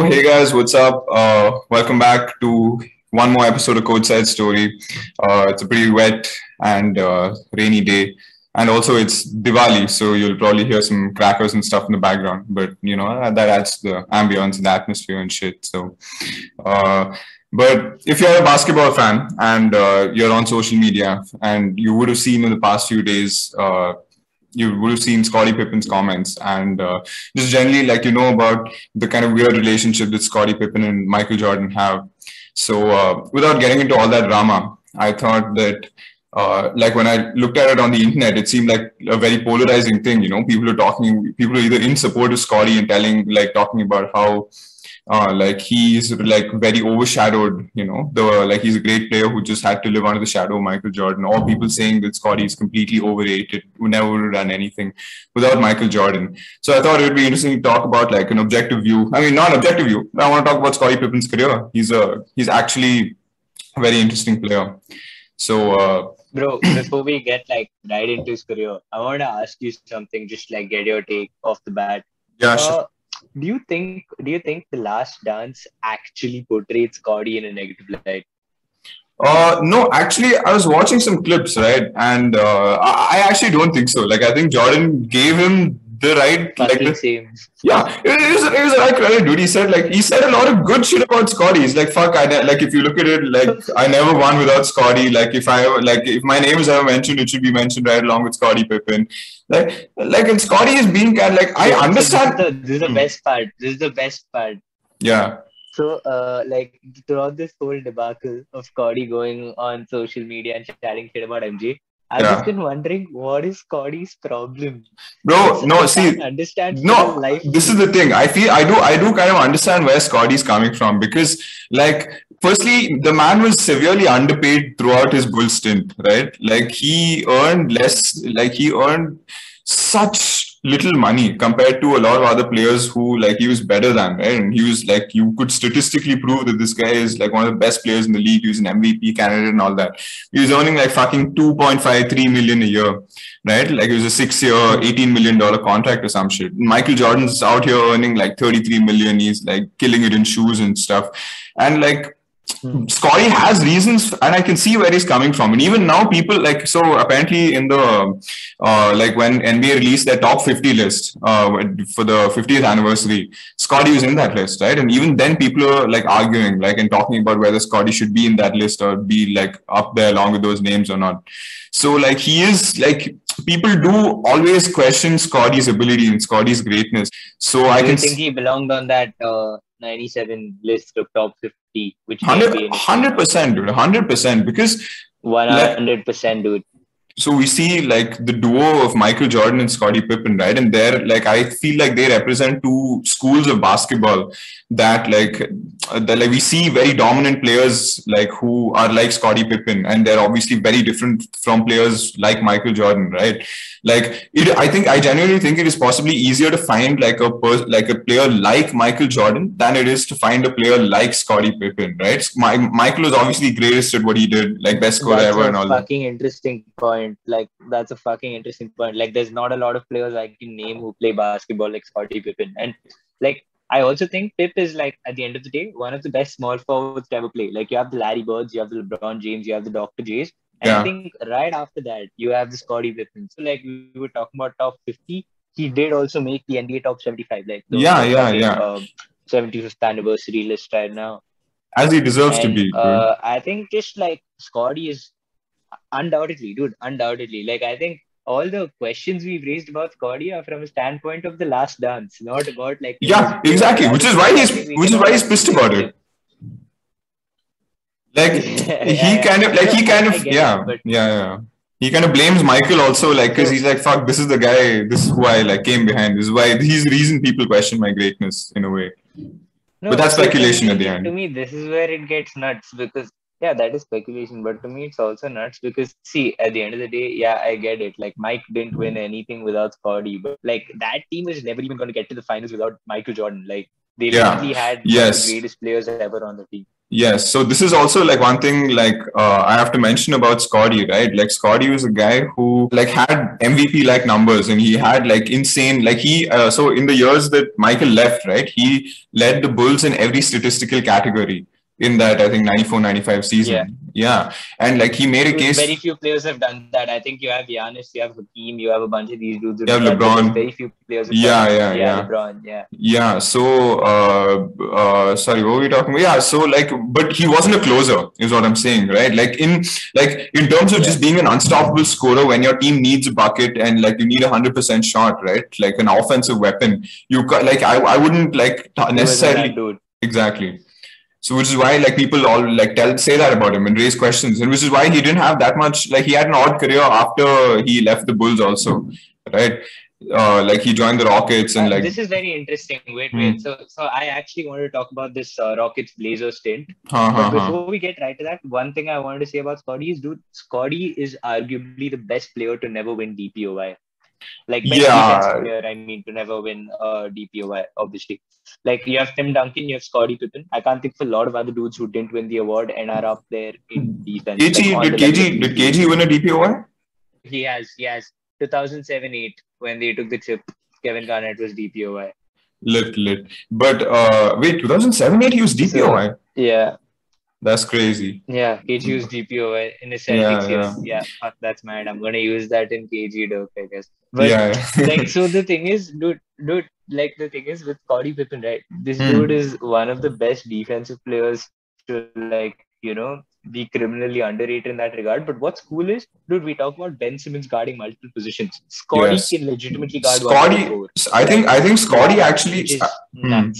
Hey guys, what's up? Uh, welcome back to one more episode of Code Side Story. Uh, it's a pretty wet and uh, rainy day, and also it's Diwali, so you'll probably hear some crackers and stuff in the background. But you know that adds the ambience and the atmosphere and shit. So, uh, but if you're a basketball fan and uh, you're on social media, and you would have seen in the past few days uh, you would have seen Scottie Pippen's comments and uh, just generally like you know about the kind of weird relationship that Scottie Pippen and Michael Jordan have. So uh, without getting into all that drama, I thought that uh, like when I looked at it on the internet, it seemed like a very polarizing thing. You know, people are talking, people are either in support of Scottie and telling, like talking about how uh, like he's like very overshadowed, you know, the like he's a great player who just had to live under the shadow of Michael Jordan. All people saying that Scottie is completely overrated, who never would have done anything without Michael Jordan. So I thought it would be interesting to talk about like an objective view. I mean, not objective view. I want to talk about Scottie Pippen's career. He's a he's actually a very interesting player. So. Uh, Bro, before we get like right into his career, I want to ask you something, just like get your take off the bat. Yeah, Uh, sure. Do you think do you think the last dance actually portrays Scotty in a negative light? Uh, no, actually, I was watching some clips, right? And uh, I, I actually don't think so. Like, I think Jordan gave him the right, like, the, same. yeah, it it is the right credit, dude. He said, like, he said a lot of good shit about Scotty. He's like, fuck, I, ne- like, if you look at it, like, I never won without Scotty. Like, if I like, if my name is ever mentioned, it should be mentioned right along with Scottie Pippen. Like, like, and Scotty is being, kind like, I So understand. This is, the, this is the Hmm. best part. This is the best part. Yeah. So, uh, like throughout this whole debacle of Scotty going on social media and chatting shit about MJ, I've Yeah. just been wondering what is Scotty's problem. Bro, no, see, understand no life. this is the thing i feel i do i do kind of understand where scotty's coming from because like firstly the man was severely underpaid throughout his bull stint right like he earned less like he earned such little money compared to a lot of other players who like he was better than right and he was like you could statistically prove that this guy is like one of the best players in the league he was an mvp candidate and all that he was earning like fucking 2.53 million a year right? Like it was a six year, $18 million contract or some shit. Michael Jordan's out here earning like 33 million. He's like killing it in shoes and stuff. And like, Scotty has reasons, and I can see where he's coming from. And even now, people like so. Apparently, in the uh, like when NBA released their top 50 list uh, for the 50th anniversary, Scotty was in that list, right? And even then, people are like arguing, like, and talking about whether Scotty should be in that list or be like up there along with those names or not. So, like, he is like people do always question Scotty's ability and Scotty's greatness. So I can think he belonged on that uh, 97 list of top 50, which may be 100 percent, dude, hundred percent. Because 100% dude. So we see like the duo of Michael Jordan and Scottie Pippen, right? And they're like I feel like they represent two schools of basketball that like uh, that like we see very dominant players like who are like Scottie Pippen, and they're obviously very different from players like Michael Jordan, right? Like it, I think I genuinely think it is possibly easier to find like a pers- like a player like Michael Jordan than it is to find a player like Scottie Pippen, right? My, Michael was obviously greatest at what he did, like best scorer ever and all that. interesting point. Like, that's a fucking interesting point. Like, there's not a lot of players I can name who play basketball like Scottie Pippen. And, like, I also think Pip is, like, at the end of the day, one of the best small forwards to ever play. Like, you have the Larry Birds, you have the LeBron James, you have the Dr. J's. And Yeah. I think right after that, you have the Scottie Pippen. So, like, we were talking about top 50. He did also make the NBA top 75. Like, the- Yeah, yeah, yeah. um, 75th anniversary list right now. As he deserves to be. uh, I think just like Scotty is undoubtedly, dude, undoubtedly. Like I think all the questions we've raised about Scotty are from a standpoint of the last dance, not about like Yeah, exactly. Which is why he's which is why he's pissed about it. Like Yeah, he yeah, kind of like he kind of get it, yeah but- yeah yeah. He kind of blames Michael also like because he's like fuck this is the guy this is who I like came behind this is why he's the reason people question my greatness in a way. No, But that's speculation at the end. To me, this is where it gets nuts because yeah, that is speculation. But to me, it's also nuts because see, at the end of the day, yeah, I get it. Like Mike didn't win anything without Scotty, but like that team was never even going to get to the finals without Michael Jordan. Like they Yeah. really had Yes. the greatest players ever on the team. Yes. So this is also like one thing like uh, I have to mention about Scotty, right? Like Scotty was a guy who like had MVP like numbers and he had like insane like he uh, so in the years that Michael left, right? He led the Bulls in every statistical category in that I think 94 95 season. Yeah. Yeah. And like he made a case Very few players have done that. I think you have Giannis, you have Hakeem, you have a bunch of these dudes. You have LeBron. Very few players. have Yeah, done it. yeah, yeah. LeBron, yeah. Yeah. So, uh, uh, sorry, what were we talking about? Yeah. So, like, but he wasn't a closer, is what I'm saying, right? Like in, like in terms of just being an unstoppable scorer when your team needs a bucket and like you need a hundred percent shot, right? Like an offensive weapon. You like I, I wouldn't like t- He was necessarily exactly. So, which is why like people all like tell say that about him and raise questions, and which is why he didn't have that much. Like he had an odd career after he left the Bulls, also, right? Uh, like he joined the Rockets and Uh, like this is very interesting. Wait, Hmm. wait. So, so I actually wanted to talk about this uh, Rockets Blazer stint. huh, But huh, huh. before we get right to that, one thing I wanted to say about Scotty is, dude, Scotty is arguably the best player to never win DPOY. Like Yeah. player, I mean, to never win uh, DPOY, obviously. Like you have Tim Duncan, you have Scottie Pippen. I can't think of a lot of other dudes who didn't win the award and are up there in defense. KG like, did KG did. KG win a DPOY? He has, he has. 2007-8 when they took the chip, Kevin Garnett was DPOY. Lit lit. But uh wait, 2007 8 he was DPOY. Yeah, That's crazy. yeah. KG was DPOY in his Yeah, Celtics years. Yeah, fuck, that's mad. I'm gonna use that in KG Dirk, I guess. But yeah. yeah. like so the thing is dude dude like the thing is with Scottie Pippen right this Hmm. dude is one of the best defensive players to like you know be criminally underrated in that regard but what's cool is dude we talk about Ben Simmons guarding multiple positions Scotty Yes. can legitimately guard Scotty-. I think I think Scotty actually is Hmm.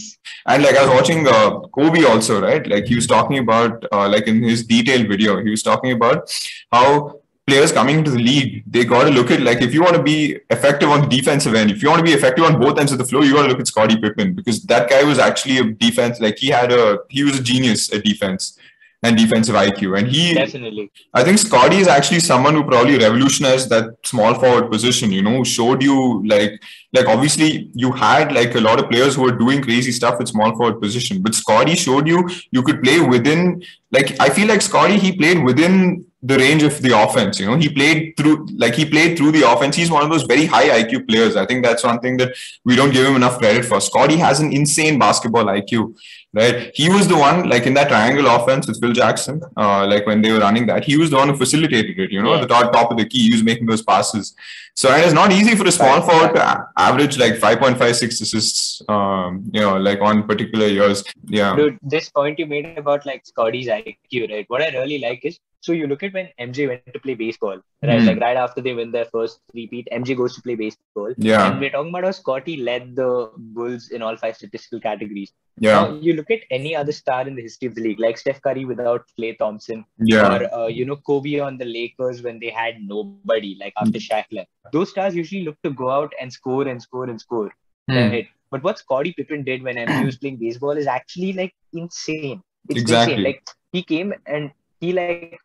and like I was watching uh, Kobe also, right? Like he was talking about uh, like in his detailed video, he was talking about how players coming into the league, they got to look at like if you want to be effective on the defensive end, if you want to be effective on both ends of the floor, you got to look at Scottie Pippen because that guy was actually a defense. Like he had a he was a genius at defense and defensive IQ, and he definitely I think Scotty is actually someone who probably revolutionized that small forward position, you know, showed you like like obviously you had like a lot of players who were doing crazy stuff with small forward position, but Scotty showed you you could play within like I feel like Scotty he played within the range of the offense, you know, he played through like he played through the offense. He's one of those very high IQ players. I think that's one thing that we don't give him enough credit for. Scotty has an insane basketball IQ right? He was the one, like in that triangle offense with Phil Jackson, uh, like when they were running that, he was the one who facilitated it, you know, Yeah. the top, top of the key, he was making those passes. So and it's not easy for a small forward to average like 5.56 assists, um, you know, like on particular years. Yeah. dude this point you made about like Scotty's IQ right what I really like is so you look at when MJ went to play baseball right Hmm. like right after they win their first repeat MJ goes to play baseball Yeah. And we're talking about how Scotty led the Bulls in all five statistical categories. Yeah. Now, you look at any other star in the history of the league, like Steph Curry without Klay Thompson, Yeah. or uh, you know Kobe on the Lakers when they had nobody, like after Shaq left. Those stars usually look to go out and score and score and score. Hmm. Right? But what Scottie Pippen did when MJ was playing baseball is actually like insane. It's Exactly. insane. Like he came and he like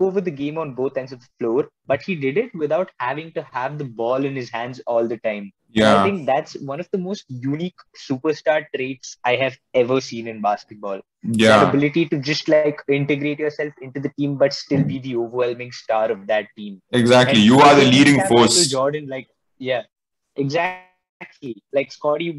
took over the game on both ends of the floor, but he did it without having to have the ball in his hands all the time. And I think that's one of the most unique superstar traits I have ever seen in basketball. That Yeah. ability to just like integrate yourself into the team, but still be the overwhelming star of that team. Exactly. And You are the leading Michael force. Jordan, like, yeah, exactly. Like Scotty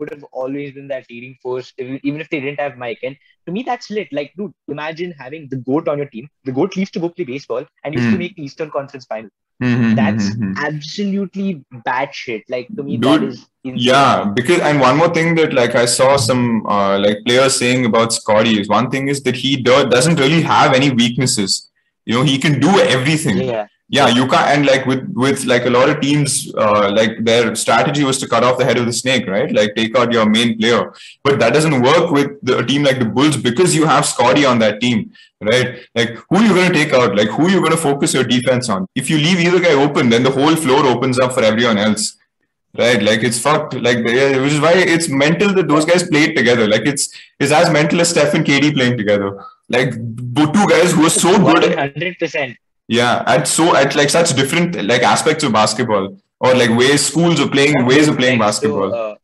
would have always been that leading force, even if they didn't have Mike. And to me, that's lit. Like, dude, imagine having the GOAT on your team. The GOAT leaves to go play baseball and you Hmm. still make the Eastern Conference final. Mhm, That's mhm, mhm. absolutely bad shit. Like, to me, Dude, that is insane. Yeah, because and one more thing that like I saw some uh, like players saying about Scotty is one thing is that he do- doesn't really have any weaknesses. You know, he can do everything. Yeah. Yeah, you can't. And like with with like a lot of teams, uh, like their strategy was to cut off the head of the snake, right? Like take out your main player. But that doesn't work with the, a team like the Bulls because you have Scotty on that team, right? Like who are you going to take out? Like who are you going to focus your defense on? If you leave either guy open, then the whole floor opens up for everyone else. Right, like it's fucked. Like, they- which is why it's mental that those guys played together. Like, it's it's as mental as Steph and KD playing together. Like, two guys who are so good One hundred percent. Yeah, at so at like such different like aspects of basketball or like ways schools of playing ways of playing basketball. So, uh,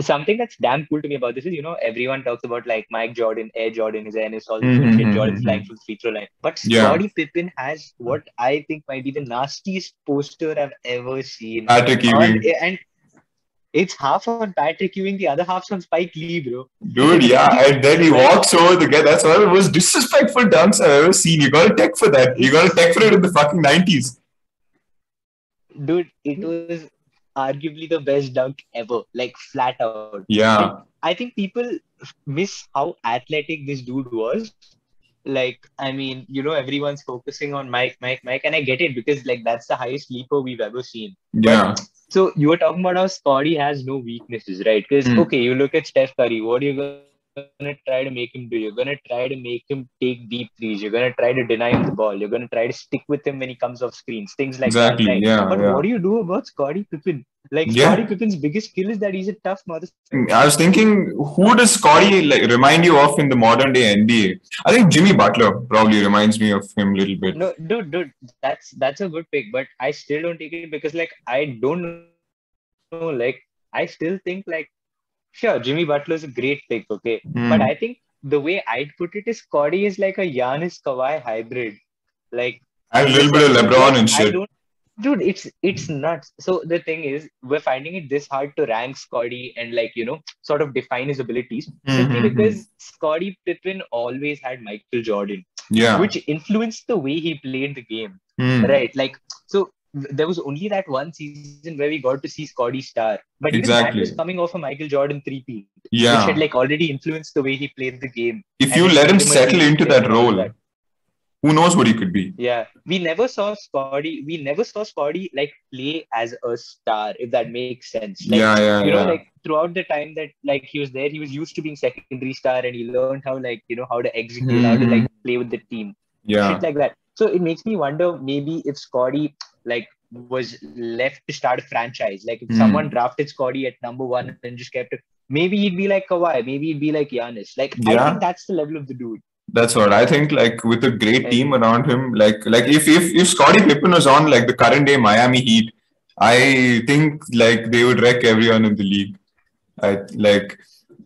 something that's damn cool to me about this is, you know, everyone talks about like Mike Jordan, Air Jordan, his Ennis, all this Mhm, shit, mhm, Jordan mhm. flying from the free throw line. But Yeah. Scottie Pippen has what I think might be the nastiest poster I've ever seen. Patrick Ewing. and it's half on Patrick Ewing, the other half's on Spike Lee, bro. Dude, yeah, and then he walks over the guy. That's one of the most disrespectful dunks I've ever seen. You got to tech for that. You got to tech for it in the fucking 90s. Dude, it was arguably the best dunk ever, like flat out. Yeah. I think people miss how athletic this dude was. Like, I mean, you know, everyone's focusing on Mike, Mike, Mike, and I get it because like that's the highest leaper we've ever seen. Yeah. So you were talking about how Scotty has no weaknesses, right? Because Hmm. okay, you look at Steph Curry. What are you gonna try to make him do? You're gonna try to make him take deep threes. You're gonna try to deny him the ball. You're gonna try to stick with him when he comes off screens. Things like Exactly, that. Right? yeah, But yeah. what do you do about Scottie Pippen? Like Yeah. Scottie Pippen's biggest skill is that he's a tough mother. I was thinking, who does Scotty like remind you of in the modern day NBA? I think Jimmy Butler probably reminds me of him a little bit. No, dude, dude, that's that's a good pick, but I still don't take it because like I don't know, like I still think like sure Jimmy Butler is a great pick, okay, Hmm. but I think the way I'd put it is Scotty is like a Giannis Kawhi hybrid, like and a little bit of LeBron and shit. dude, it's it's nuts. So the thing is, we're finding it this hard to rank Scotty and like you know sort of define his abilities simply Mhm, because Scotty Pippen always had Michael Jordan, Yeah. which influenced the way he played the game Hmm. right like so there was only that one season where we got to see Scotty Star, but even that Exactly. was coming off a Michael Jordan three-peat, which had like already influenced the way he played the game. If and you let him made him a settle into that role, that. who knows what he could be? Yeah, we never saw Scotty. We never saw Scotty like play as a star, if that makes sense. Like, yeah, yeah, you know, yeah. like throughout the time that like he was there, he was used to being secondary star, and he learned how like you know how to execute, how to Mhm. like play with the team. yeah. shit like that. So it makes me wonder maybe if Scotty like was left to start a franchise, like if Hmm. someone drafted Scotty at number one and just kept it, maybe he'd be like Kawhi, maybe he'd be like Giannis. Like I think that's the level of the dude. That's what I think. Like with a great team around him, like like if if if Scottie Pippen was on like the current day Miami Heat, I think like they would wreck everyone in the league. I like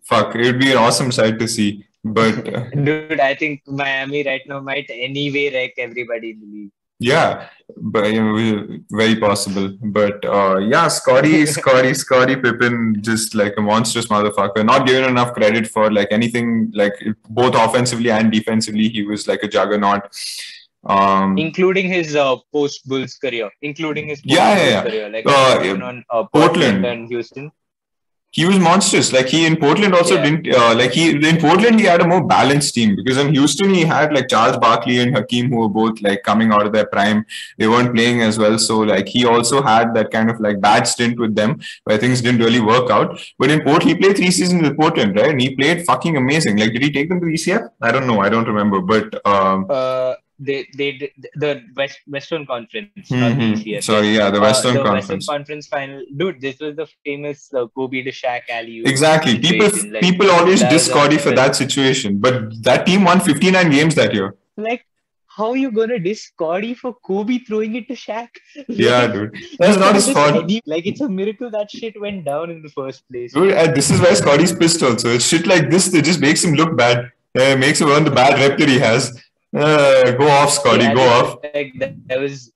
fuck. It would be an awesome sight to see. But uh, Dude, I think Miami right now might anyway wreck everybody in the league. Yeah, but you know, very possible. But uh, yeah, Scotty, Scotty, Scotty Pippen, just like a monstrous motherfucker. Not given enough credit for like anything, like both offensively and defensively. He was like a juggernaut. Um, Including his uh, post Bulls career. Including his Yeah, yeah, yeah. career. Like Uh, on uh, Portland. Portland and Houston. He was monstrous. Like he in Portland also Yeah. didn't uh, like he in Portland he had a more balanced team because in Houston he had like Charles Barkley and Hakeem who were both like coming out of their prime. They weren't playing as well, so like he also had that kind of like bad stint with them where things didn't really work out. But in Port, he played three seasons with Portland, right? And he played fucking amazing. Like, did he take them to the ECF? I don't know. I don't remember, but um. Uh, they they did the West Western Conference, mhm. ECF. Sorry, yeah, the Uh, Western the Conference. Western Conference final, dude. This was the famous uh, Kobe to Shaq alley. Exactly. People like, people always diss Scotty for that situation, but that team won 59 games that year. Like, how you gonna diss Scotty for Kobe throwing it to Shaq? Yeah, dude. That's not his fault. Like, it's a miracle that shit went down in the first place. Dude, and this is why Scotty's pissed also. It's shit like this that just makes him look bad. Uh, makes him earn the bad rep that he has. Uh, go off, Scotty. Yeah, go off. Like, there there was.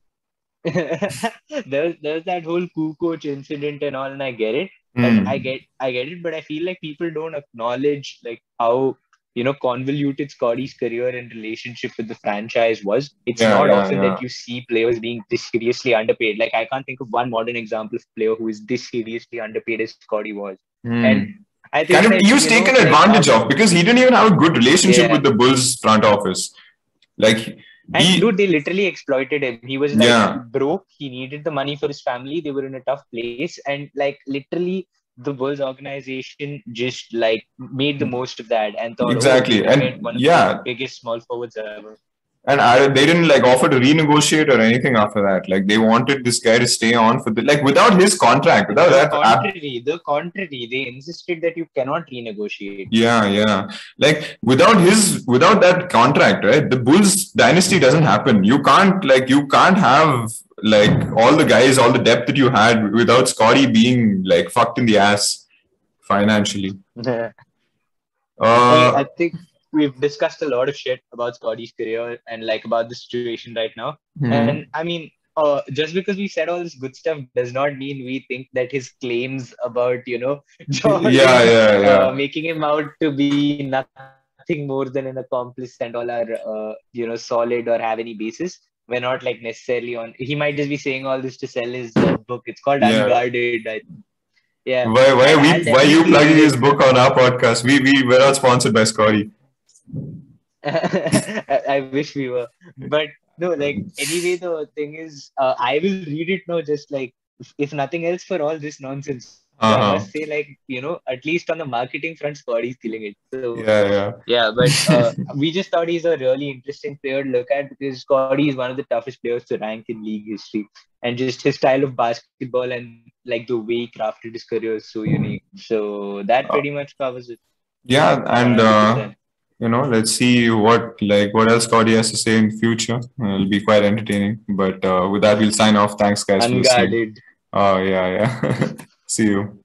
there was there was that whole Ku coach incident and all, and I get it. Mm. I get I get it, but I feel like people don't acknowledge like how you know convoluted Scotty's career and relationship with the franchise was. It's Yeah, not yeah, often yeah. that you see players being this seriously underpaid. Like I can't think of one modern example of player who is this seriously underpaid as Scotty was. Mm. And I think kind of like, he was know, taken like, advantage of because he didn't even have a good relationship with the Bulls front office. Like And he, dude, they literally exploited him. He was like Yeah. broke. He needed the money for his family. They were in a tough place, and like literally, the Bulls organization just like made the mm. most of that and thought, oh, Exactly. oh, And, one of yeah. the biggest small forwards ever. And I, they didn't like offer to renegotiate or anything after that. Like they wanted this guy to stay on for the like without his contract, without the that. contrary, the contrary, they insisted that you cannot renegotiate. Yeah, yeah. Like without his without that contract, right? The Bulls dynasty doesn't happen. You can't like you can't have like all the guys, all the depth that you had without Scotty being like fucked in the ass financially. I, Uh, I think we've discussed a lot of shit about Scotty's career and like about the situation right now. hmm. And I mean, uh, just because we said all this good stuff does not mean we think that his claims about, you know, Jordan, yeah, yeah, yeah. uh, making him out to be nothing more than an accomplice and all are, uh, you know, solid or have any basis. We're not like necessarily on. He might just be saying all this to sell his uh, book. It's called Yeah. Unguarded. I, yeah. Why, why, we, why you plugging his book on our podcast? We, we, we're not sponsored by Scotty. I, I wish we were, but no. Like anyway, the thing is, uh, I will read it now. Just like if, if nothing else, for all this nonsense. So I Uh-huh. must say, like you know, at least on the marketing front, Scotty's killing it. So Yeah, yeah. yeah, but uh, we just thought he's a really interesting player to look at because Scotty is one of the toughest players to rank in league history, and just his style of basketball and like the way he crafted his career is so unique. So that pretty much covers it. Yeah, and uh, 100%. You know, let's see what like what else Cody has to say in future. It'll be quite entertaining. But uh, with that, we'll sign off. Thanks, guys, for listening. unguarded. Oh yeah, yeah. see you.